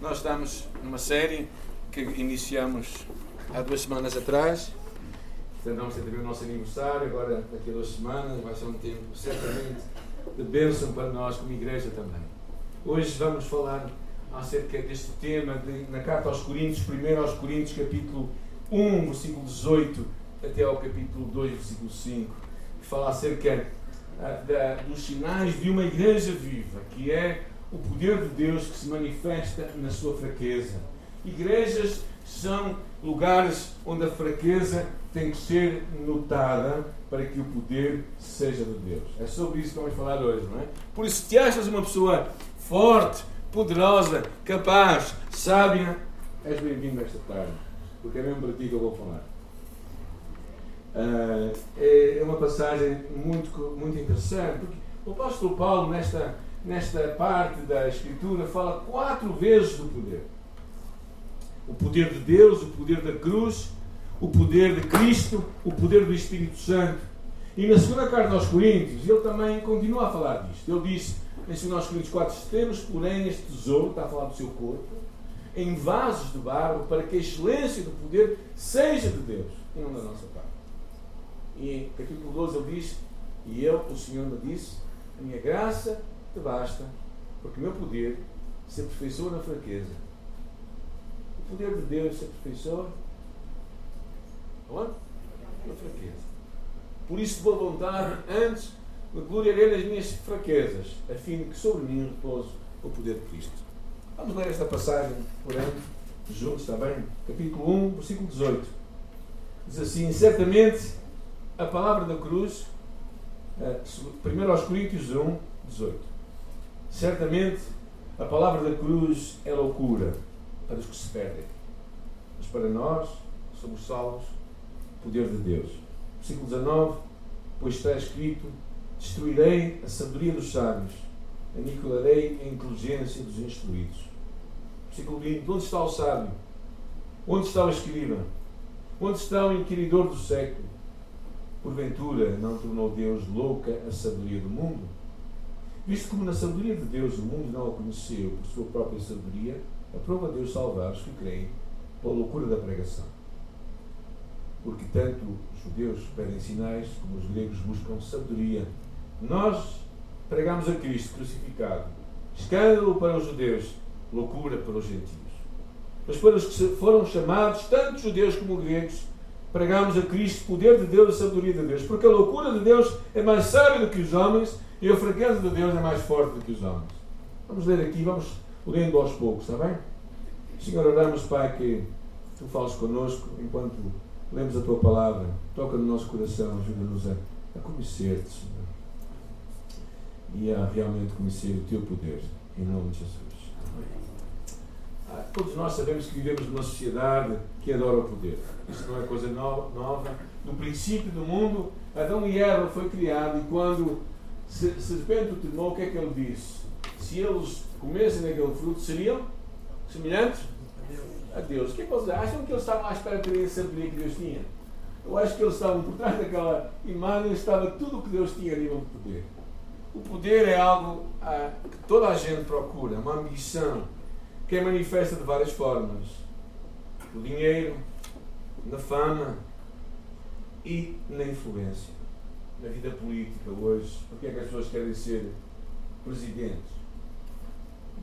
Nós estamos numa série que iniciamos há duas semanas atrás. Portanto, vamos ter também o nosso aniversário, agora daqui a duas semanas. Vai ser um tempo certamente de bênção para nós como igreja também. Hoje vamos falar acerca deste tema de, na carta aos Coríntios, primeiro aos Coríntios, capítulo 1, versículo 18, até ao capítulo 2, versículo 5, que fala acerca ah, da, dos sinais de uma igreja viva, que é o poder de Deus que se manifesta na sua fraqueza. Igrejas são lugares onde a fraqueza tem que ser notada para que o poder seja de Deus. É sobre isso que vamos falar hoje, não é? Por isso, se achas uma pessoa forte, poderosa, capaz, sábia, és bem-vindo esta tarde, porque é mesmo para ti que eu vou falar. Uh, é uma passagem muito, muito interessante, porque o apóstolo Paulo, nesta nesta parte da Escritura, fala quatro vezes do poder: o poder de Deus, o poder da cruz, o poder de Cristo, o poder do Espírito Santo. E na segunda carta aos Coríntios, ele também continua a falar disto. Ele disse em 2 Coríntios 4: Temos, porém, este tesouro, está a falar do seu corpo, em vasos de barro, para que a excelência do poder seja de Deus e não da nossa parte. E em capítulo 12 ele diz: E eu, o Senhor, me disse: A minha graça basta, porque o meu poder se aperfeiçoa na fraqueza. O poder de Deus se aperfeiçoa onde? Na fraqueza. Por isso, boa vontade, antes me gloriarei nas minhas fraquezas, a fim de que sobre mim repouso o poder de Cristo. Vamos ler esta passagem, porém, juntos, está bem? Capítulo 1, versículo 18. Diz assim: Certamente a palavra da cruz, 1 eh, Coríntios 1, 18. Certamente a palavra da cruz é loucura para os que se perdem, mas para nós somos salvos, poder de Deus. Versículo 19: Pois está escrito: Destruirei a sabedoria dos sábios, aniquilarei a inteligência dos instruídos. Versículo 20: Onde está o sábio? Onde está o escriba? Onde está o inquiridor do século? Porventura não tornou Deus louca a sabedoria do mundo? Visto como na sabedoria de Deus o mundo não a conheceu por sua própria sabedoria, aprova Deus salvar os que creem pela loucura da pregação. Porque tanto os judeus pedem sinais, como os gregos buscam sabedoria. Nós pregamos a Cristo crucificado. Escândalo para os judeus, loucura para os gentios. Mas para os que foram chamados, tanto judeus como gregos, pregamos a Cristo, poder de Deus e sabedoria de Deus. Porque a loucura de Deus é mais sábia do que os homens e a fraqueza de Deus é mais forte do que os homens. Vamos ler aqui, vamos lendo aos poucos, está bem? Senhor, oramos, Pai, que Tu fales connosco enquanto lemos a Tua palavra. Toca no nosso coração, ajuda-nos a, a conhecer-te, Senhor. E a realmente conhecer o Teu poder. Em nome de Jesus. Ah, todos nós sabemos que vivemos numa sociedade que adora o poder. Isso não é coisa no, nova. No princípio do mundo, Adão e Eva foi criado e quando se, se de repente o que é que ele disse? Se eles comessem daquele fruto, seriam semelhantes a Deus. O que é que vocês acham que eles estavam à espera de ter a sabedoria que Deus tinha? Eu acho que eles estavam por trás daquela imagem, estava tudo o que Deus tinha a nível de poder. O poder é algo ah, que toda a gente procura, uma ambição que é manifesta de várias formas. No dinheiro, na fama e na influência na vida política hoje, porque é que as pessoas querem ser presidentes?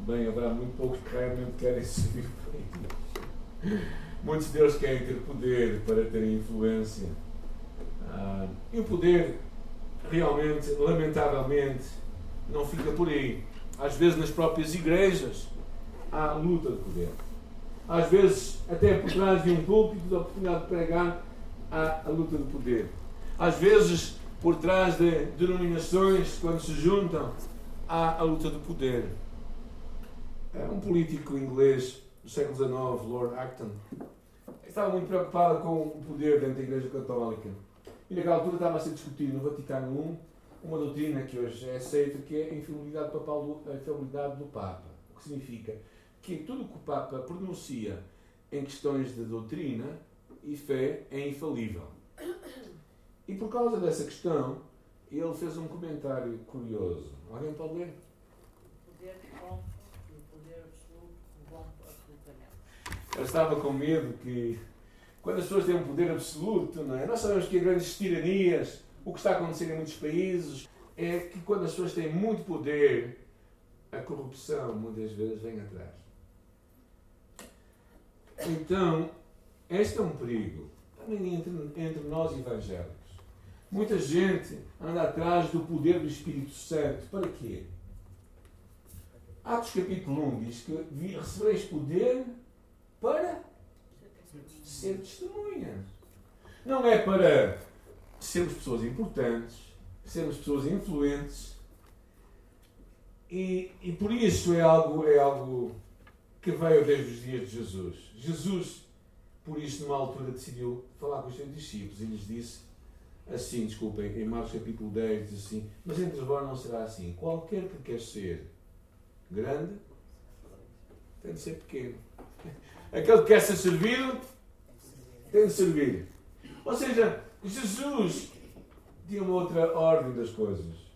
Bem, haverá muito poucos que realmente querem ser políticos. Muitos deles querem ter poder para terem influência. Ah, e o poder, realmente, lamentavelmente, não fica por aí. Às vezes, nas próprias igrejas, há luta de poder. Às vezes, até por trás de um púlpito, da oportunidade de pregar, há a luta de poder. Às vezes, por trás de denominações, quando se juntam, há a luta do poder. É um político inglês do século XIX, Lord Acton, estava muito preocupado com o poder dentro da Igreja Católica. E naquela altura estava a ser discutido no Vaticano I uma doutrina que hoje é aceita, que é a infalibilidade, papal, a infalibilidade do Papa. O que significa que tudo o que o Papa pronuncia em questões de doutrina e fé é infalível. E por causa dessa questão, ele fez um comentário curioso. Alguém pode ler? O poder poder absoluto Ela estava com medo que, quando as pessoas têm um poder absoluto, não é? nós sabemos que há grandes tiranias, o que está acontecendo em muitos países, é que quando as pessoas têm muito poder, a corrupção muitas vezes vem atrás. Então, este é um perigo, também entre, entre nós evangélicos. Muita gente anda atrás do poder do Espírito Santo. Para quê? Atos capítulo 1 diz que recebereis poder para ser testemunhas. Não é para sermos pessoas importantes, sermos pessoas influentes. E, e por isso é algo, é algo que veio desde os dias de Jesus. Jesus, por isso, numa altura, decidiu falar com os seus discípulos e lhes disse assim, desculpem, em Marcos capítulo 10 diz assim, mas entre vós não será assim. Qualquer que quer ser grande, tem de ser pequeno. Aquele que quer ser servido, tem de servir. Ou seja, Jesus tinha uma outra ordem das coisas.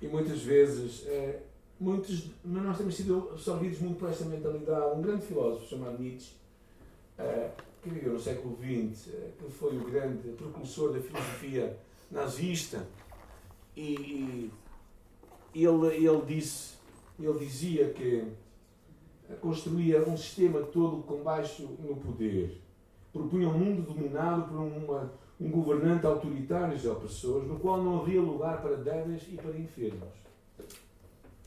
E muitas vezes, é, muitos, nós temos sido absorvidos muito por esta mentalidade. Um grande filósofo chamado Nietzsche, é, que viveu no século XX, é, que foi o grande precursor da filosofia nazista, e, e ele, ele, disse, ele dizia que construía um sistema todo com baixo no poder. Propunha um mundo dominado por uma, um governante autoritário e opressores, no qual não havia lugar para débeis e para enfermos.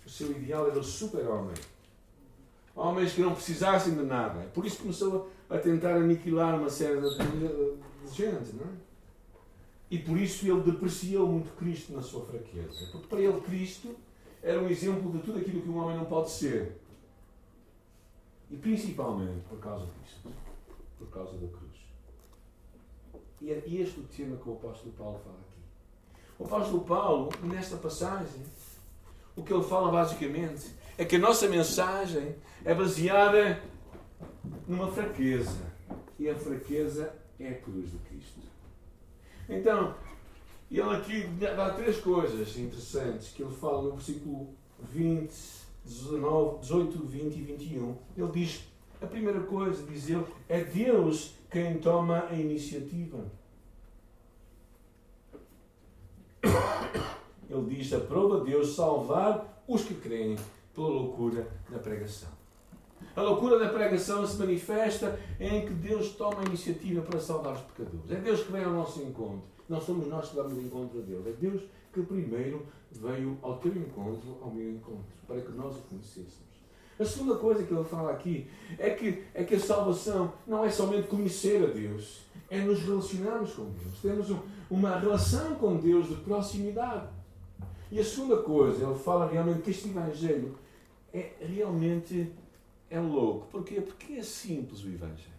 O seu ideal era o super-homem. Homens que não precisassem de nada. Por isso começou a tentar aniquilar uma série de, de gente, não é? E por isso ele depreciou muito Cristo na sua fraqueza. Porque para ele Cristo era um exemplo de tudo aquilo que um homem não pode ser. E principalmente por causa disto. Por causa da cruz. E é este o tema que o apóstolo Paulo fala aqui. O apóstolo Paulo, nesta passagem, o que ele fala basicamente é que a nossa mensagem é baseada numa fraqueza. E a fraqueza é a cruz de Cristo. Então, ele aqui dá três coisas interessantes que ele fala no versículo 20, 19, 18, 20 e 21. Ele diz: a primeira coisa, diz ele, é Deus quem toma a iniciativa. Ele diz: aprova Deus salvar os que creem pela loucura da pregação. A loucura da pregação se manifesta em que Deus toma a iniciativa para salvar os pecadores. É Deus que vem ao nosso encontro. Não somos nós que vamos ao encontro a Deus. É Deus que primeiro veio ao teu encontro, ao meu encontro, para que nós o conhecêssemos. A segunda coisa que ele fala aqui é que, é que a salvação não é somente conhecer a Deus, é nos relacionarmos com Deus. Temos um, uma relação com Deus de proximidade. E a segunda coisa, ele fala realmente que este Evangelho é realmente é louco. Porquê? Porque é simples o Evangelho.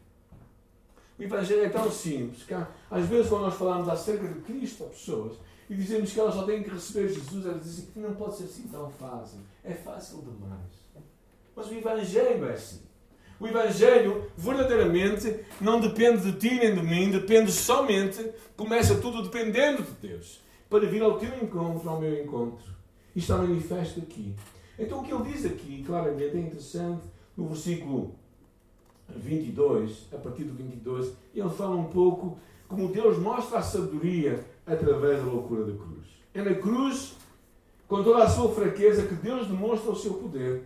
O Evangelho é tão simples que às vezes quando nós falamos acerca de Cristo a pessoas e dizemos que elas só têm que receber Jesus, elas dizem que não pode ser assim tão fácil. É fácil demais. Mas o Evangelho é assim. O Evangelho verdadeiramente não depende de ti nem de mim, depende somente, começa tudo dependendo de Deus, para vir ao teu encontro, ao meu encontro. E está manifesto aqui. Então o que ele diz aqui, claramente, é interessante, no versículo 22, a partir do 22, ele fala um pouco como Deus mostra a sabedoria através da loucura da cruz. É na cruz, com toda a sua fraqueza, que Deus demonstra o seu poder.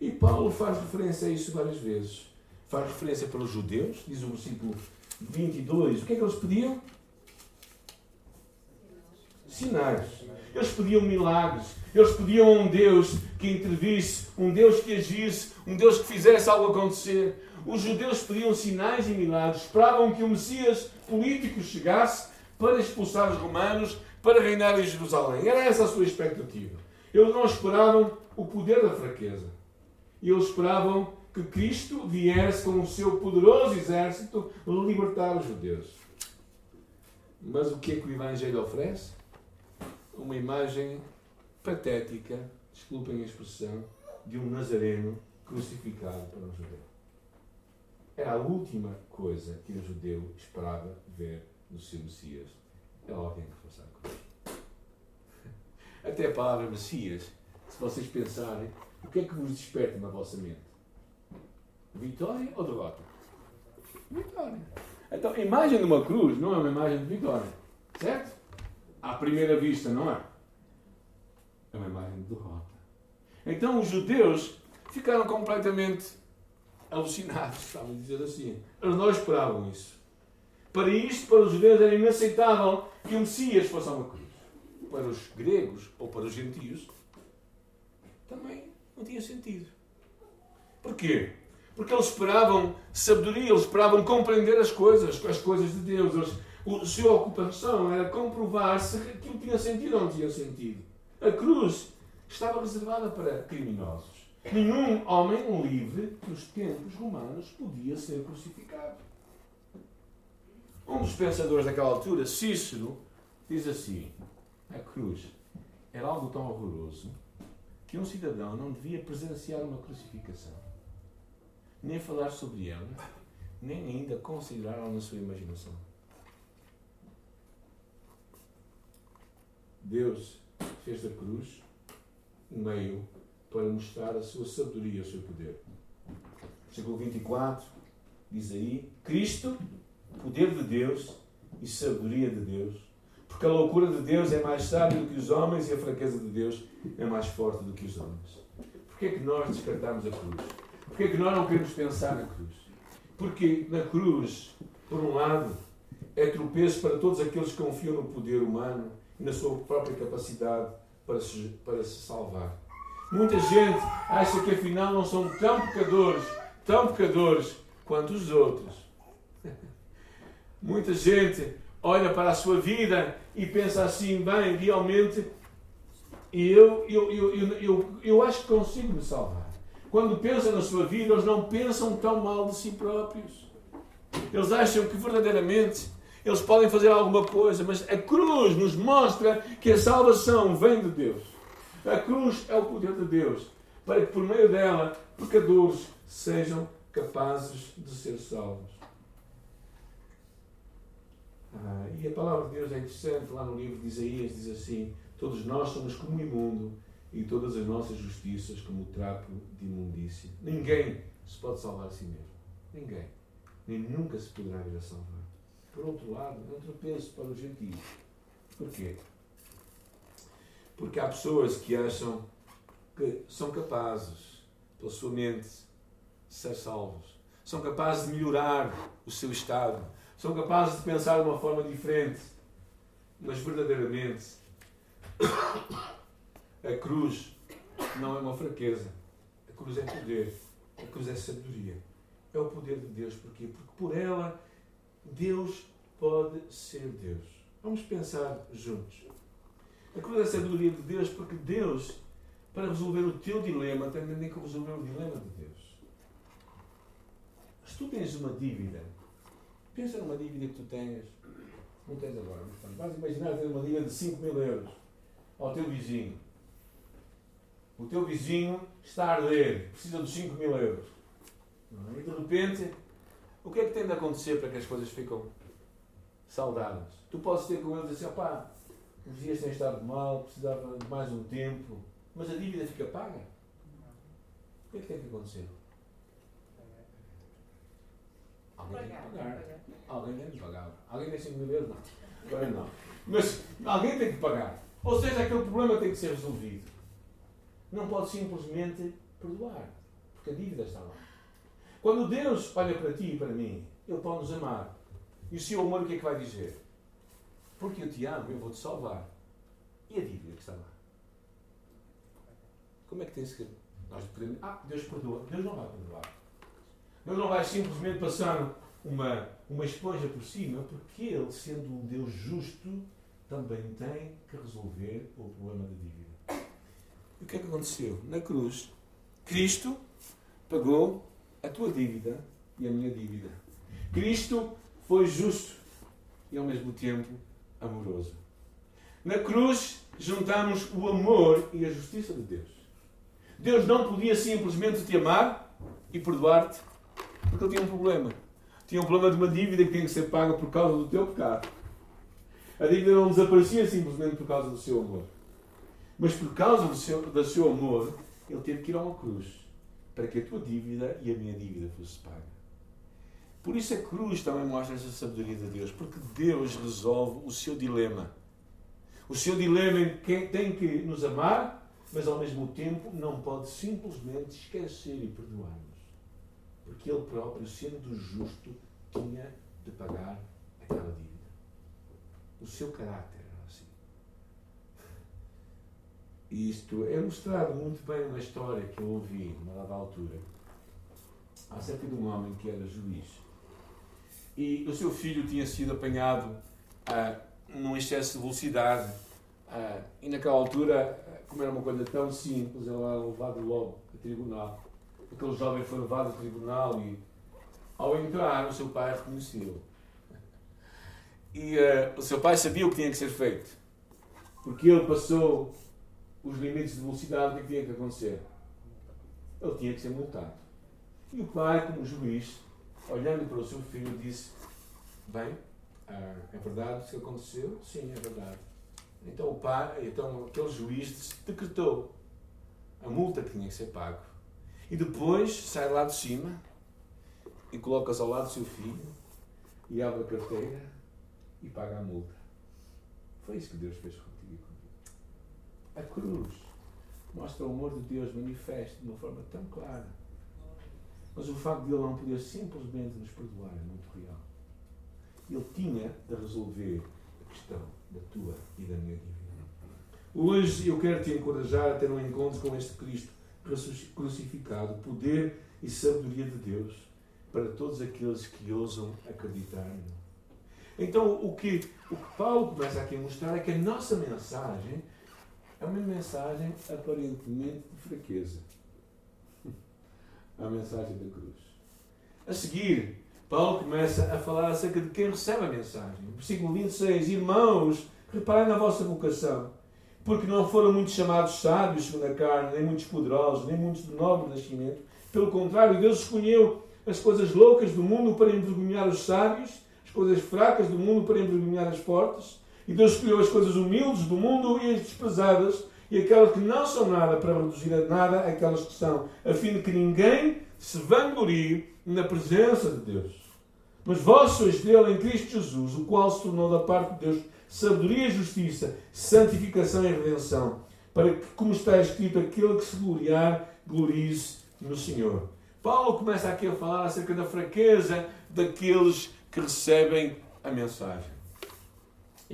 E Paulo faz referência a isso várias vezes. Faz referência para os judeus, diz o versículo 22. O que é que eles pediam? Sinais. Eles pediam milagres. Eles pediam um Deus que intervisse, um Deus que agisse, um Deus que fizesse algo acontecer. Os judeus pediam sinais e milagres, esperavam que o Messias político chegasse para expulsar os romanos, para reinar em Jerusalém. Era essa a sua expectativa. Eles não esperavam o poder da fraqueza. Eles esperavam que Cristo viesse com o seu poderoso exército libertar os judeus. Mas o que é que o Evangelho oferece? Uma imagem patética, desculpem a expressão, de um nazareno crucificado para um judeu. Era a última coisa que o judeu esperava ver no seu Messias. É alguém que fosse a cruz. Até a palavra Messias, se vocês pensarem, o que é que vos desperta na vossa mente? Vitória ou derrota? Vitória. Então, a imagem de uma cruz não é uma imagem de vitória. Certo? À primeira vista, não é? É uma imagem de derrota. Então, os judeus ficaram completamente alucinados, estava a dizer assim. Eles não esperavam isso. Para isto, para os judeus, era inaceitável que o Messias fosse uma cruz. Para os gregos ou para os gentios, também não tinha sentido. Porquê? Porque eles esperavam sabedoria, eles esperavam compreender as coisas, as coisas de Deus. Eles, a sua ocupação era comprovar se aquilo tinha sentido ou não tinha sentido. A cruz estava reservada para criminosos. Nenhum homem livre nos tempos romanos podia ser crucificado. Um dos pensadores daquela altura, Cícero, diz assim: a cruz era algo tão horroroso que um cidadão não devia presenciar uma crucificação, nem falar sobre ela, nem ainda considerá-la na sua imaginação. Deus fez da cruz um meio para mostrar a sua sabedoria, o seu poder. Versículo 24 diz aí: Cristo, poder de Deus e sabedoria de Deus. Porque a loucura de Deus é mais sábia do que os homens e a fraqueza de Deus é mais forte do que os homens. Porquê é que nós descartamos a cruz? Porquê é que nós não queremos pensar na cruz? Porque na cruz, por um lado, é tropeço para todos aqueles que confiam no poder humano na sua própria capacidade para se, para se salvar. Muita gente acha que afinal não são tão pecadores, tão pecadores quanto os outros. Muita gente olha para a sua vida e pensa assim, bem, realmente eu, eu, eu, eu, eu, eu acho que consigo me salvar. Quando pensam na sua vida, eles não pensam tão mal de si próprios. Eles acham que verdadeiramente eles podem fazer alguma coisa, mas a cruz nos mostra que a salvação vem de Deus. A cruz é o poder de Deus para que por meio dela pecadores sejam capazes de ser salvos. Ah, e a palavra de Deus é interessante, lá no livro de Isaías diz assim: Todos nós somos como imundo e todas as nossas justiças como trapo de imundícia. Ninguém se pode salvar a si mesmo. Ninguém. Nem nunca se poderá vir a salvar. Por outro lado, é um tropeço para os gentios. Porquê? Porque há pessoas que acham que são capazes, pela sua mente, de ser salvos. São capazes de melhorar o seu estado. São capazes de pensar de uma forma diferente. Mas verdadeiramente, a cruz não é uma fraqueza. A cruz é poder. A cruz é sabedoria. É o poder de Deus. Porquê? Porque por ela Deus pode ser Deus. Vamos pensar juntos. A cruz é a sabedoria de Deus porque Deus, para resolver o teu dilema, tem nem que resolver o dilema de Deus. Se tu tens uma dívida, pensa numa dívida que tu tens, não tens agora, mas vais imaginar ter uma dívida de 5 mil euros ao teu vizinho. O teu vizinho está a arder, precisa dos 5 mil euros. É? E de repente o que é que tem de acontecer para que as coisas ficam saudáveis? Tu podes ter com eles assim, opá, os dias têm estado mal, precisava de mais um tempo, mas a dívida fica paga. O que é que tem que acontecer? Alguém tem que pagar. Alguém tem que pagar. Alguém tem 5 mil euros? Não. Agora não. Mas alguém tem que pagar. Ou seja, aquele problema tem que ser resolvido. Não pode simplesmente perdoar, porque a dívida está lá. Quando Deus olha para ti e para mim, Ele pode nos amar. E o seu amor o que é que vai dizer? Porque eu te amo, eu vou te salvar. E a dívida que está lá? Como é que tem que nós podemos. Ah, Deus perdoa. Deus não vai perdoar. Deus não vai simplesmente passar uma, uma esponja por cima, porque Ele, sendo um Deus justo, também tem que resolver o problema da dívida. E o que é que aconteceu? Na cruz, Cristo pagou a tua dívida e a minha dívida. Cristo foi justo e ao mesmo tempo amoroso. Na cruz juntamos o amor e a justiça de Deus. Deus não podia simplesmente te amar e perdoar-te porque ele tinha um problema. Tinha um problema de uma dívida que tinha que ser paga por causa do teu pecado. A dívida não desaparecia simplesmente por causa do seu amor. Mas por causa do seu, do seu amor, ele teve que ir a uma cruz para que a tua dívida e a minha dívida fosse paga. Por isso a cruz também mostra essa sabedoria de Deus, porque Deus resolve o seu dilema. O seu dilema em que tem que nos amar, mas ao mesmo tempo não pode simplesmente esquecer e perdoar-nos. Porque Ele próprio, sendo justo, tinha de pagar aquela dívida. O seu caráter era assim. E isto é mostrado muito bem numa história que eu ouvi, numa dada altura, acerca de um homem que era juiz e o seu filho tinha sido apanhado ah, num excesso de velocidade. Ah, e naquela altura, como era uma coisa tão simples, ele era levado logo a tribunal. Aquele jovem foi levado a tribunal e, ao entrar, o seu pai reconheceu. E uh, o seu pai sabia o que tinha que ser feito. Porque ele passou os limites de velocidade, o que tinha que acontecer? Ele tinha que ser multado. E o pai, como juiz, olhando para o seu filho, disse: Bem, ah, é verdade o que aconteceu? Sim, é verdade. Então o pai, então aquele juiz decretou a multa que tinha que ser pago. E depois sai lá de cima e coloca-se ao lado do seu filho e abre a carteira e paga a multa. Foi isso que Deus fez comigo. A cruz mostra o amor de Deus manifesto de uma forma tão clara mas o facto de ele não poder simplesmente nos perdoar é muito real. Ele tinha de resolver a questão da tua e da minha dívida. Hoje eu quero te encorajar a ter um encontro com este Cristo crucificado, poder e sabedoria de Deus para todos aqueles que ousam acreditar. Então, o que, o que Paulo começa aqui a mostrar é que a nossa mensagem é uma mensagem aparentemente de fraqueza a mensagem da cruz. A seguir, Paulo começa a falar acerca de quem recebe a mensagem. Versículo 26. Irmãos, reparem na vossa vocação, porque não foram muitos chamados sábios segundo a carne, nem muitos poderosos, nem muitos de nobre nascimento. Pelo contrário, Deus escolheu as coisas loucas do mundo para envergonhar os sábios, as coisas fracas do mundo para envergonhar as fortes. E Deus escolheu as coisas humildes do mundo e as desprezadas e aquelas que não são nada para reduzir a nada aquelas que são, a fim de que ninguém se vanglorie na presença de Deus. Mas vós sois dele em Cristo Jesus, o qual se tornou da parte de Deus sabedoria justiça, santificação e redenção, para que, como está escrito, aquele que se gloriar, glorie-se no Senhor. Paulo começa aqui a falar acerca da fraqueza daqueles que recebem a mensagem.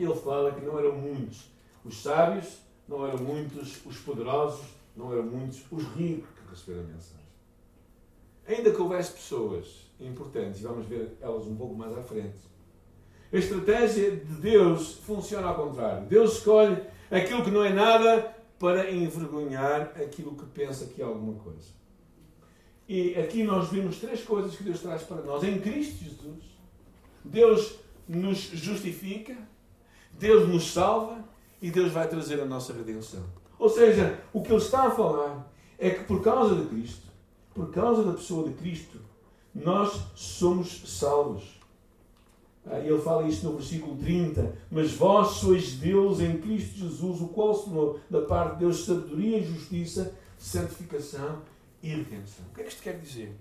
Ele fala que não eram muitos os sábios, não eram muitos os poderosos, não eram muitos os ricos que receberam a mensagem. Ainda que houvesse pessoas importantes, e vamos ver elas um pouco mais à frente, a estratégia de Deus funciona ao contrário. Deus escolhe aquilo que não é nada para envergonhar aquilo que pensa que é alguma coisa. E aqui nós vimos três coisas que Deus traz para nós. Em Cristo Jesus, Deus nos justifica, Deus nos salva e Deus vai trazer a nossa redenção. Ou seja, o que ele está a falar é que por causa de Cristo, por causa da pessoa de Cristo, nós somos salvos. Ah, ele fala isto no versículo 30. Mas vós sois Deus em Cristo Jesus, o qual se tornou da parte de Deus sabedoria e justiça, santificação e redenção. O que é que isto quer dizer?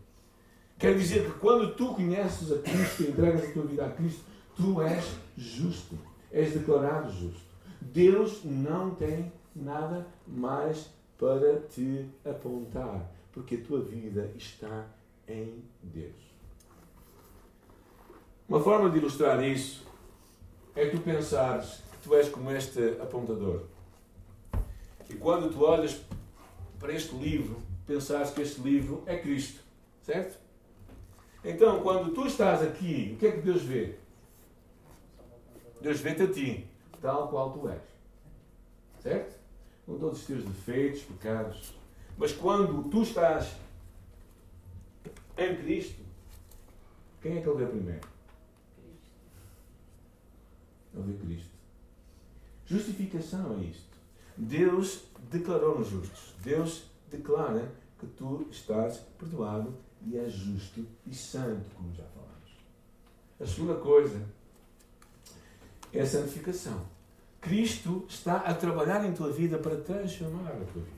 Quer dizer que quando tu conheces a Cristo e entregas a tua vida a Cristo, tu és justo. És declarado justo. Deus não tem nada mais para te apontar, porque a tua vida está em Deus. Uma forma de ilustrar isso é tu pensares que tu és como este apontador. E quando tu olhas para este livro, pensares que este livro é Cristo, certo? Então, quando tu estás aqui, o que é que Deus vê? Deus vê-te a ti tal qual tu és. Certo? Com todos os teus defeitos, pecados. Mas quando tu estás em Cristo, quem é que ele vê primeiro? Ele vê Cristo. Justificação é isto. Deus declarou-nos justos. Deus declara que tu estás perdoado e és justo e santo, como já falamos. A segunda coisa é a santificação. Cristo está a trabalhar em tua vida para transformar a tua vida.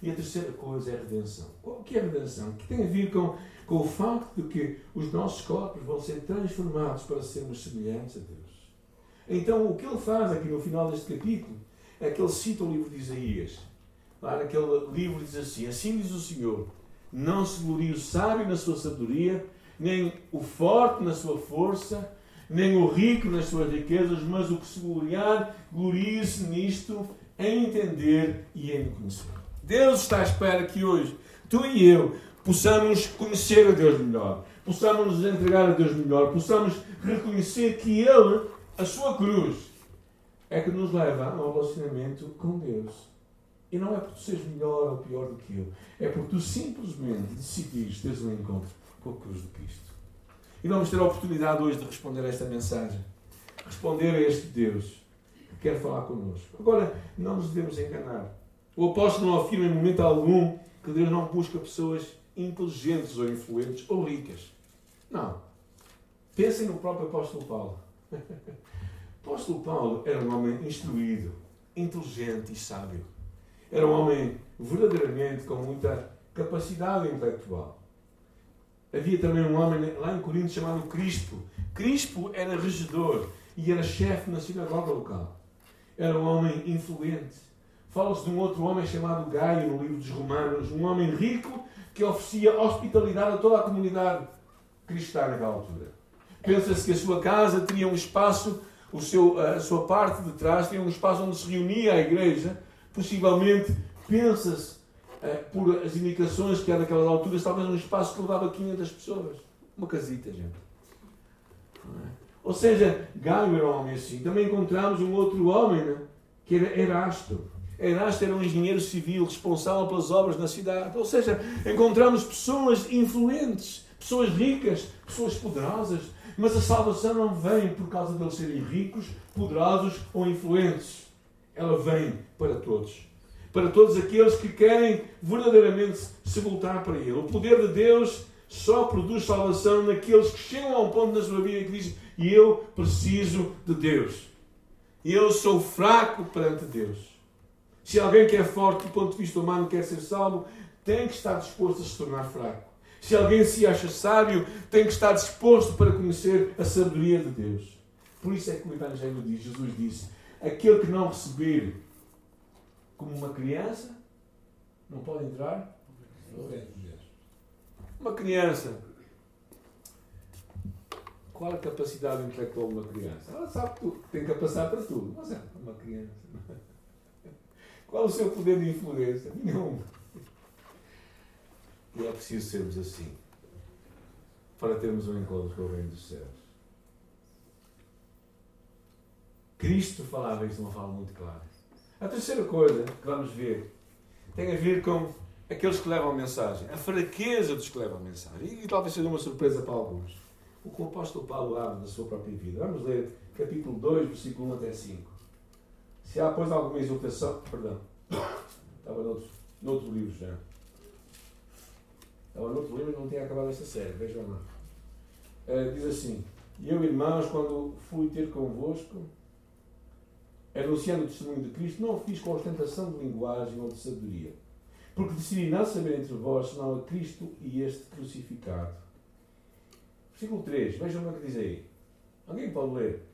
E a terceira coisa é a redenção. O que é a redenção? Que tem a ver com, com o facto de que os nossos corpos vão ser transformados para sermos semelhantes a Deus. Então, o que ele faz aqui no final deste capítulo é que ele cita o livro de Isaías. Lá naquele livro diz assim: Assim diz o Senhor, não se glorie o sábio na sua sabedoria, nem o forte na sua força, nem o rico nas suas riquezas, mas o que se gloriar, glorie-se nisto, em entender e em conhecer. Deus está à espera que hoje tu e eu possamos conhecer a Deus melhor, possamos nos entregar a Deus melhor, possamos reconhecer que Ele, a sua cruz, é que nos leva a um relacionamento com Deus. E não é porque tu sejas melhor ou pior do que eu, é porque tu simplesmente decidiste teres um encontro com a cruz de Cristo. E vamos ter a oportunidade hoje de responder a esta mensagem, responder a este Deus que quer falar connosco. Agora, não nos devemos enganar. O apóstolo não afirma em momento algum que Deus não busca pessoas inteligentes ou influentes ou ricas. Não. Pensem no próprio apóstolo Paulo. O apóstolo Paulo era um homem instruído, inteligente e sábio. Era um homem verdadeiramente com muita capacidade intelectual. Havia também um homem lá em Corinto chamado Crispo. Crispo era regedor e era chefe na sinagoga local. Era um homem influente Fala-se de um outro homem chamado Gaio no livro dos Romanos, um homem rico que oferecia hospitalidade a toda a comunidade cristã naquela altura. Pensa-se que a sua casa teria um espaço, o seu, a sua parte de trás tinha um espaço onde se reunia a igreja. Possivelmente, pensa-se, por as indicações que há naquelas alturas, talvez um espaço que levava 500 pessoas. Uma casita, gente. É? Ou seja, Gaio era um homem assim. Também encontramos um outro homem, né? que era Erasto Erasto era um engenheiro civil responsável pelas obras na cidade. Ou seja, encontramos pessoas influentes, pessoas ricas, pessoas poderosas. Mas a salvação não vem por causa deles serem ricos, poderosos ou influentes. Ela vem para todos. Para todos aqueles que querem verdadeiramente se voltar para Ele. O poder de Deus só produz salvação naqueles que chegam a um ponto na sua vida que dizem: Eu preciso de Deus. Eu sou fraco perante Deus. Se alguém que é forte do ponto de vista humano quer ser salvo, tem que estar disposto a se tornar fraco. Se alguém se acha sábio, tem que estar disposto para conhecer a sabedoria de Deus. Por isso é que o Evangelho diz, Jesus disse, aquele que não receber como uma criança, não pode entrar. Uma criança. Qual a capacidade intelectual de uma criança? Ela sabe que tem capacidade para tudo, mas é uma criança. Qual o seu poder de influência? Nenhum. E é preciso sermos assim para termos um encontro com o Reino dos Céus. Cristo falava isso de uma forma muito clara. A terceira coisa que vamos ver tem a ver com aqueles que levam a mensagem, a fraqueza dos que levam a mensagem. E talvez seja uma surpresa para alguns. O que o apóstolo Paulo abre na sua própria vida. Vamos ler capítulo 2, versículo 1 até 5. Se há, pois, alguma exultação. Perdão. Estava noutro, noutro livro já. Estava noutro livro e não tinha acabado esta série. Vejam lá. Uh, diz assim: E eu, irmãos, quando fui ter convosco, anunciando o testemunho de Cristo, não o fiz com ostentação de linguagem ou de sabedoria. Porque decidi não saber entre vós senão a Cristo e este crucificado. Versículo 3, vejam o que diz aí. Alguém pode ler?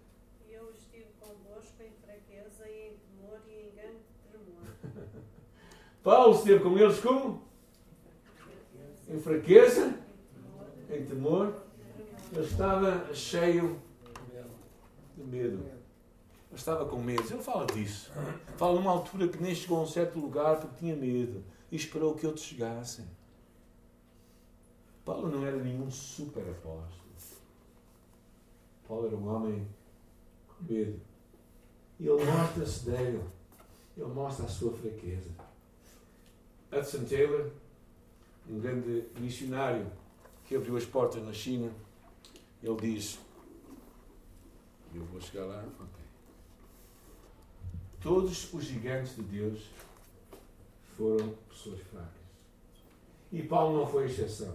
Paulo esteve com eles como? Em fraqueza, em temor. Ele estava cheio de medo. Ele estava com medo. Ele fala disso. Fala numa altura que nem chegou a um certo lugar porque tinha medo e esperou que outros chegassem. Paulo não era nenhum super apóstolo. Paulo era um homem com medo. E ele mostra-se dele. Ele mostra a sua fraqueza. Hudson Taylor, um grande missionário que abriu as portas na China, ele diz: Eu vou chegar lá, ok. Todos os gigantes de Deus foram pessoas fracas. E Paulo não foi exceção.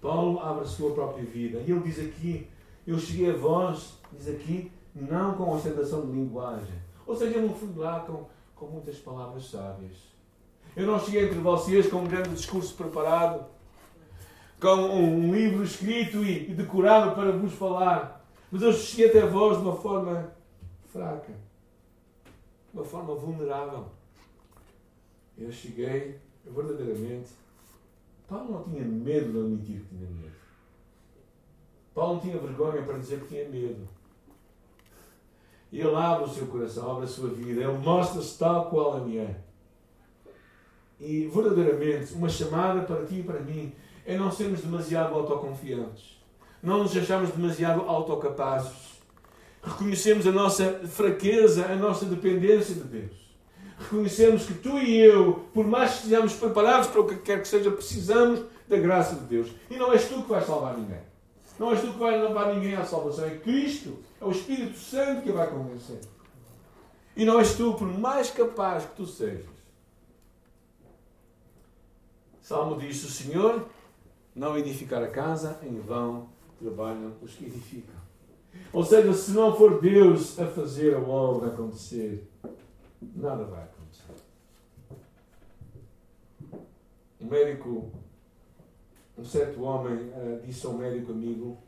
Paulo abre a sua própria vida. E ele diz aqui: Eu cheguei a vós, diz aqui, não com ostentação de linguagem. Ou seja, ele não fui lá com, com muitas palavras sábias Eu não cheguei entre vocês com um grande discurso preparado, com um livro escrito e decorado para vos falar, mas eu cheguei até vós de uma forma fraca, de uma forma vulnerável. Eu cheguei verdadeiramente. Paulo não tinha medo de admitir que tinha medo. Paulo não tinha vergonha para dizer que tinha medo. Ele abre o seu coração, abre a sua vida, ele mostra-se tal qual ele é. E verdadeiramente, uma chamada para ti e para mim é não sermos demasiado autoconfiantes, não nos acharmos demasiado autocapazes, reconhecemos a nossa fraqueza, a nossa dependência de Deus. Reconhecemos que tu e eu, por mais que estejamos preparados para o que quer que seja, precisamos da graça de Deus. E não és tu que vais salvar ninguém. Não és tu que vais levar ninguém à salvação. É Cristo, é o Espírito Santo que vai convencer. E não és tu, por mais capaz que tu sejas. Salmo diz: O Senhor não edificar a casa, em vão trabalham os que edificam. Ou seja, se não for Deus a fazer a obra acontecer, nada vai acontecer. Um médico, um certo homem, uh, disse a um médico amigo: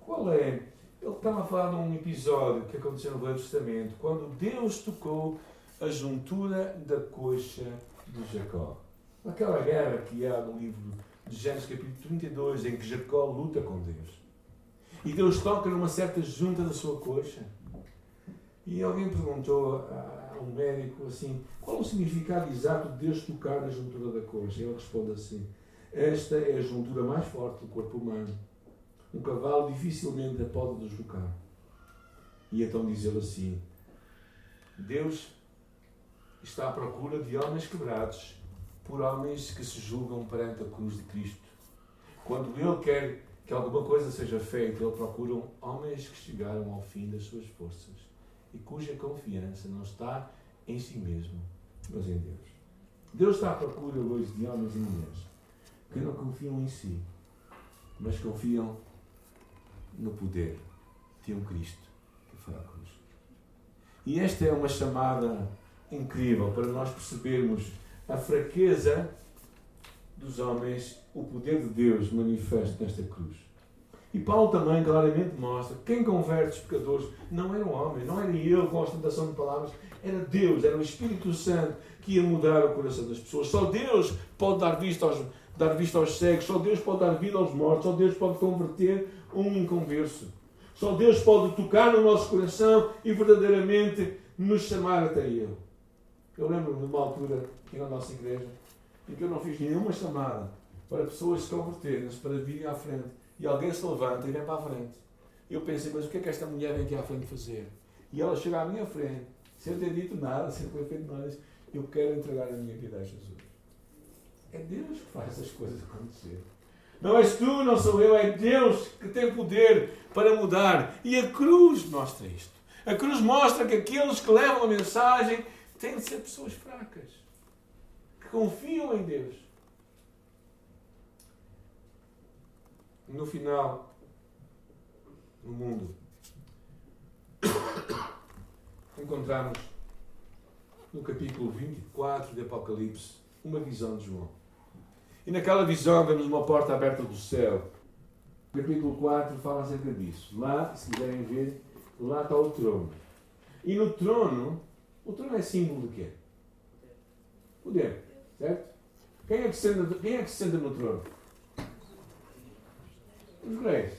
Qual é? Ele estava a falar de um episódio que aconteceu no Velho Testamento, quando Deus tocou a juntura da coxa de Jacó. Aquela guerra que há no livro de Gênesis capítulo 32, em que Jacó luta com Deus. E Deus toca numa certa junta da sua coxa. E alguém perguntou a um médico assim: qual o significado exato de Deus tocar na juntura da coxa? E ele responde assim: esta é a juntura mais forte do corpo humano. Um cavalo dificilmente a pode deslocar. E então diz ele assim: Deus está à procura de homens quebrados por homens que se julgam perante a cruz de Cristo. Quando Ele quer que alguma coisa seja feita, Ele procura homens que chegaram ao fim das suas forças e cuja confiança não está em si mesmo, mas em Deus. Deus está à procura hoje de homens e mulheres que não confiam em si, mas confiam no poder de um Cristo que foi à cruz. E esta é uma chamada incrível para nós percebermos a fraqueza dos homens, o poder de Deus manifesto nesta cruz. E Paulo também claramente mostra quem converte os pecadores não era um homem, não era eu com a ostentação de palavras, era Deus, era o Espírito Santo que ia mudar o coração das pessoas. Só Deus pode dar vista aos, dar vista aos cegos, só Deus pode dar vida aos mortos, só Deus pode converter um inconverso. Só Deus pode tocar no nosso coração e verdadeiramente nos chamar até Ele. Eu lembro-me de uma altura aqui na nossa igreja em que eu não fiz nenhuma chamada para pessoas se converterem-se, para virem à frente. E alguém se levanta e vem para a frente. Eu pensei, mas o que é que esta mulher vem aqui à frente fazer? E ela chega à minha frente, sem ter dito nada, sem ter feito nada, eu quero entregar a minha vida a Jesus. É Deus que faz as coisas acontecer. Não és tu, não sou eu, é Deus que tem poder para mudar. E a cruz mostra isto. A cruz mostra que aqueles que levam a mensagem têm de ser pessoas fracas, que confiam em Deus. No final, no mundo, encontramos no capítulo 24 de Apocalipse uma visão de João. E naquela visão vemos uma porta aberta do céu. O capítulo 4 fala acerca disso. Lá, se quiserem ver, lá está o trono. E no trono o trono é símbolo de quê? Poder. Certo? Quem é que se senta, quem é que se senta no trono? Os reis.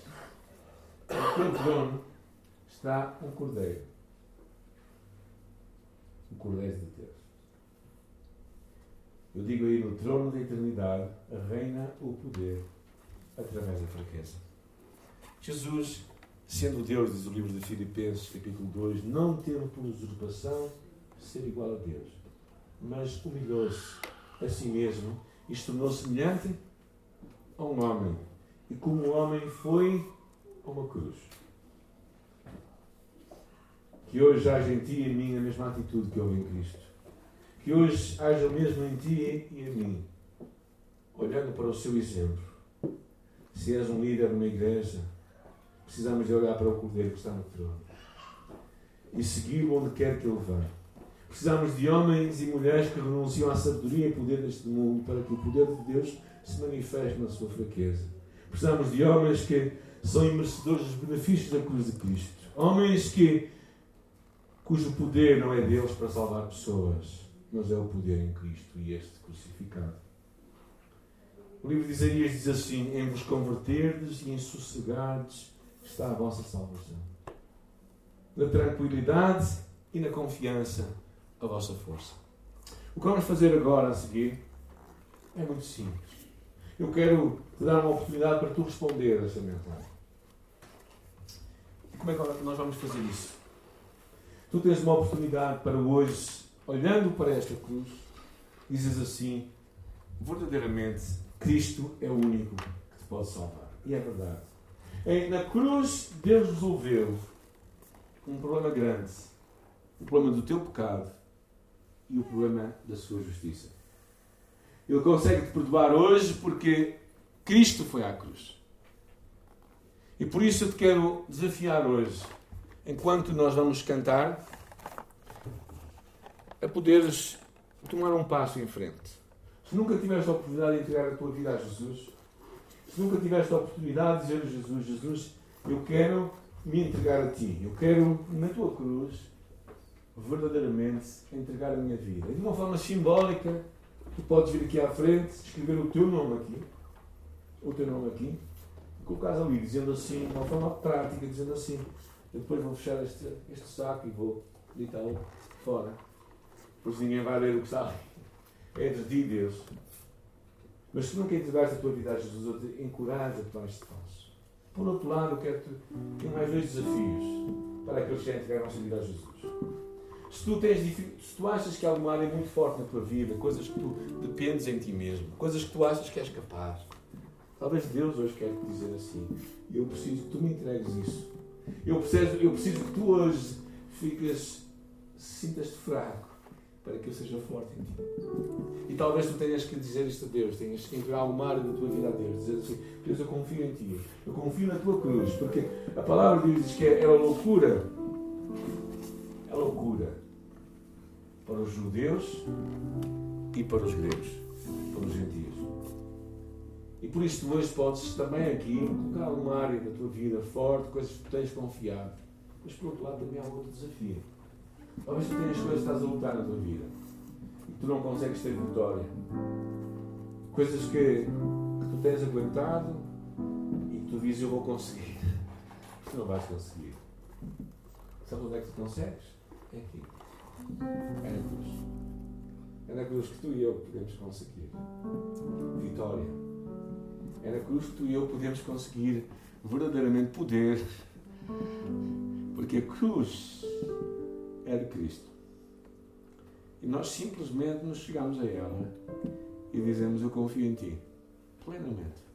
Naquele trono está um cordeiro. O cordeiro de Deus. Eu digo aí no trono da eternidade reina o poder através da fraqueza. Jesus, sendo Deus, diz o livro de Filipenses, capítulo 2, não teve por usurpação ser igual a Deus, mas humilhou-se a si mesmo e se tornou semelhante a um homem. E como um homem foi a uma cruz. Que hoje haja em ti e em mim a mesma atitude que houve em Cristo. Que hoje haja o mesmo em ti e em mim. Olhando para o seu exemplo. Se és um líder numa igreja, precisamos de olhar para o Cordeiro que está no trono. E segui-lo onde quer que ele vá Precisamos de homens e mulheres que renunciam à sabedoria e poder deste mundo para que o poder de Deus se manifeste na sua fraqueza. Precisamos de homens que são imerecedores dos benefícios da cruz de Cristo. Homens que, cujo poder não é deles para salvar pessoas, mas é o poder em Cristo e este crucificado. O livro de Isaías diz assim: Em vos converterdes e em sossegardes está a vossa salvação. Na tranquilidade e na confiança, a vossa força. O que vamos fazer agora a seguir é muito simples. Eu quero te dar uma oportunidade para tu responder a esta mensagem. E como é que nós vamos fazer isso? Tu tens uma oportunidade para hoje, olhando para esta cruz, dizes assim: verdadeiramente, Cristo é o único que te pode salvar. E é verdade. Na cruz, Deus resolveu um problema grande: o problema do teu pecado e o problema da sua justiça. Ele consegue te perdoar hoje porque Cristo foi à cruz. E por isso eu te quero desafiar hoje, enquanto nós vamos cantar, a poderes tomar um passo em frente. Se nunca tiveste a oportunidade de entregar a tua vida a Jesus, se nunca tiveste a oportunidade de dizer a Jesus, Jesus, eu quero me entregar a ti, eu quero na tua cruz verdadeiramente entregar a minha vida. E de uma forma simbólica, tu podes vir aqui à frente, escrever o teu nome aqui, o teu nome aqui, e colocares ali, dizendo assim, de uma forma prática, dizendo assim, eu depois vou fechar este, este saco e vou deitá-lo fora. Pois ninguém vai ler o que está ali. É de ti, Deus. Mas se nunca entregaste a tua vida a Jesus, eu te encorajo a tomar este passo. Por outro lado, eu quero-te mais dois desafios para aqueles que querem entregar a nossa vida a Jesus. Se tu, tens, se tu achas que há alguma área muito forte na tua vida, coisas que tu dependes em ti mesmo, coisas que tu achas que és capaz, talvez Deus hoje quer te dizer assim: eu preciso que tu me entregues isso. Eu preciso, eu preciso que tu hoje fiques, sintas-te fraco para que eu seja forte em ti. E talvez tu tenhas que dizer isto a Deus, tenhas que entregar alguma área da tua vida a Deus, dizer assim: Deus, eu confio em ti, eu confio na tua cruz, porque a palavra de Deus diz que é, é loucura é loucura para os judeus e para os gregos, para os gentios. E por isso hoje podes também aqui colocar uma área da tua vida forte, coisas que tens confiado. Mas por outro lado também há outro desafio. Talvez tu tenhas coisas que estás a lutar na tua vida e tu não consegues ter vitória. Coisas que, que tu tens aguentado e tu dizes eu vou conseguir. Tu não vais conseguir. Sabe onde é que tu consegues? É aqui. É na cruz. É na cruz que tu e eu podemos conseguir vitória. É na cruz que tu e eu podemos conseguir verdadeiramente poder. Porque a cruz é de Cristo. E nós simplesmente nos chegamos a ela e dizemos: Eu confio em Ti. Plenamente.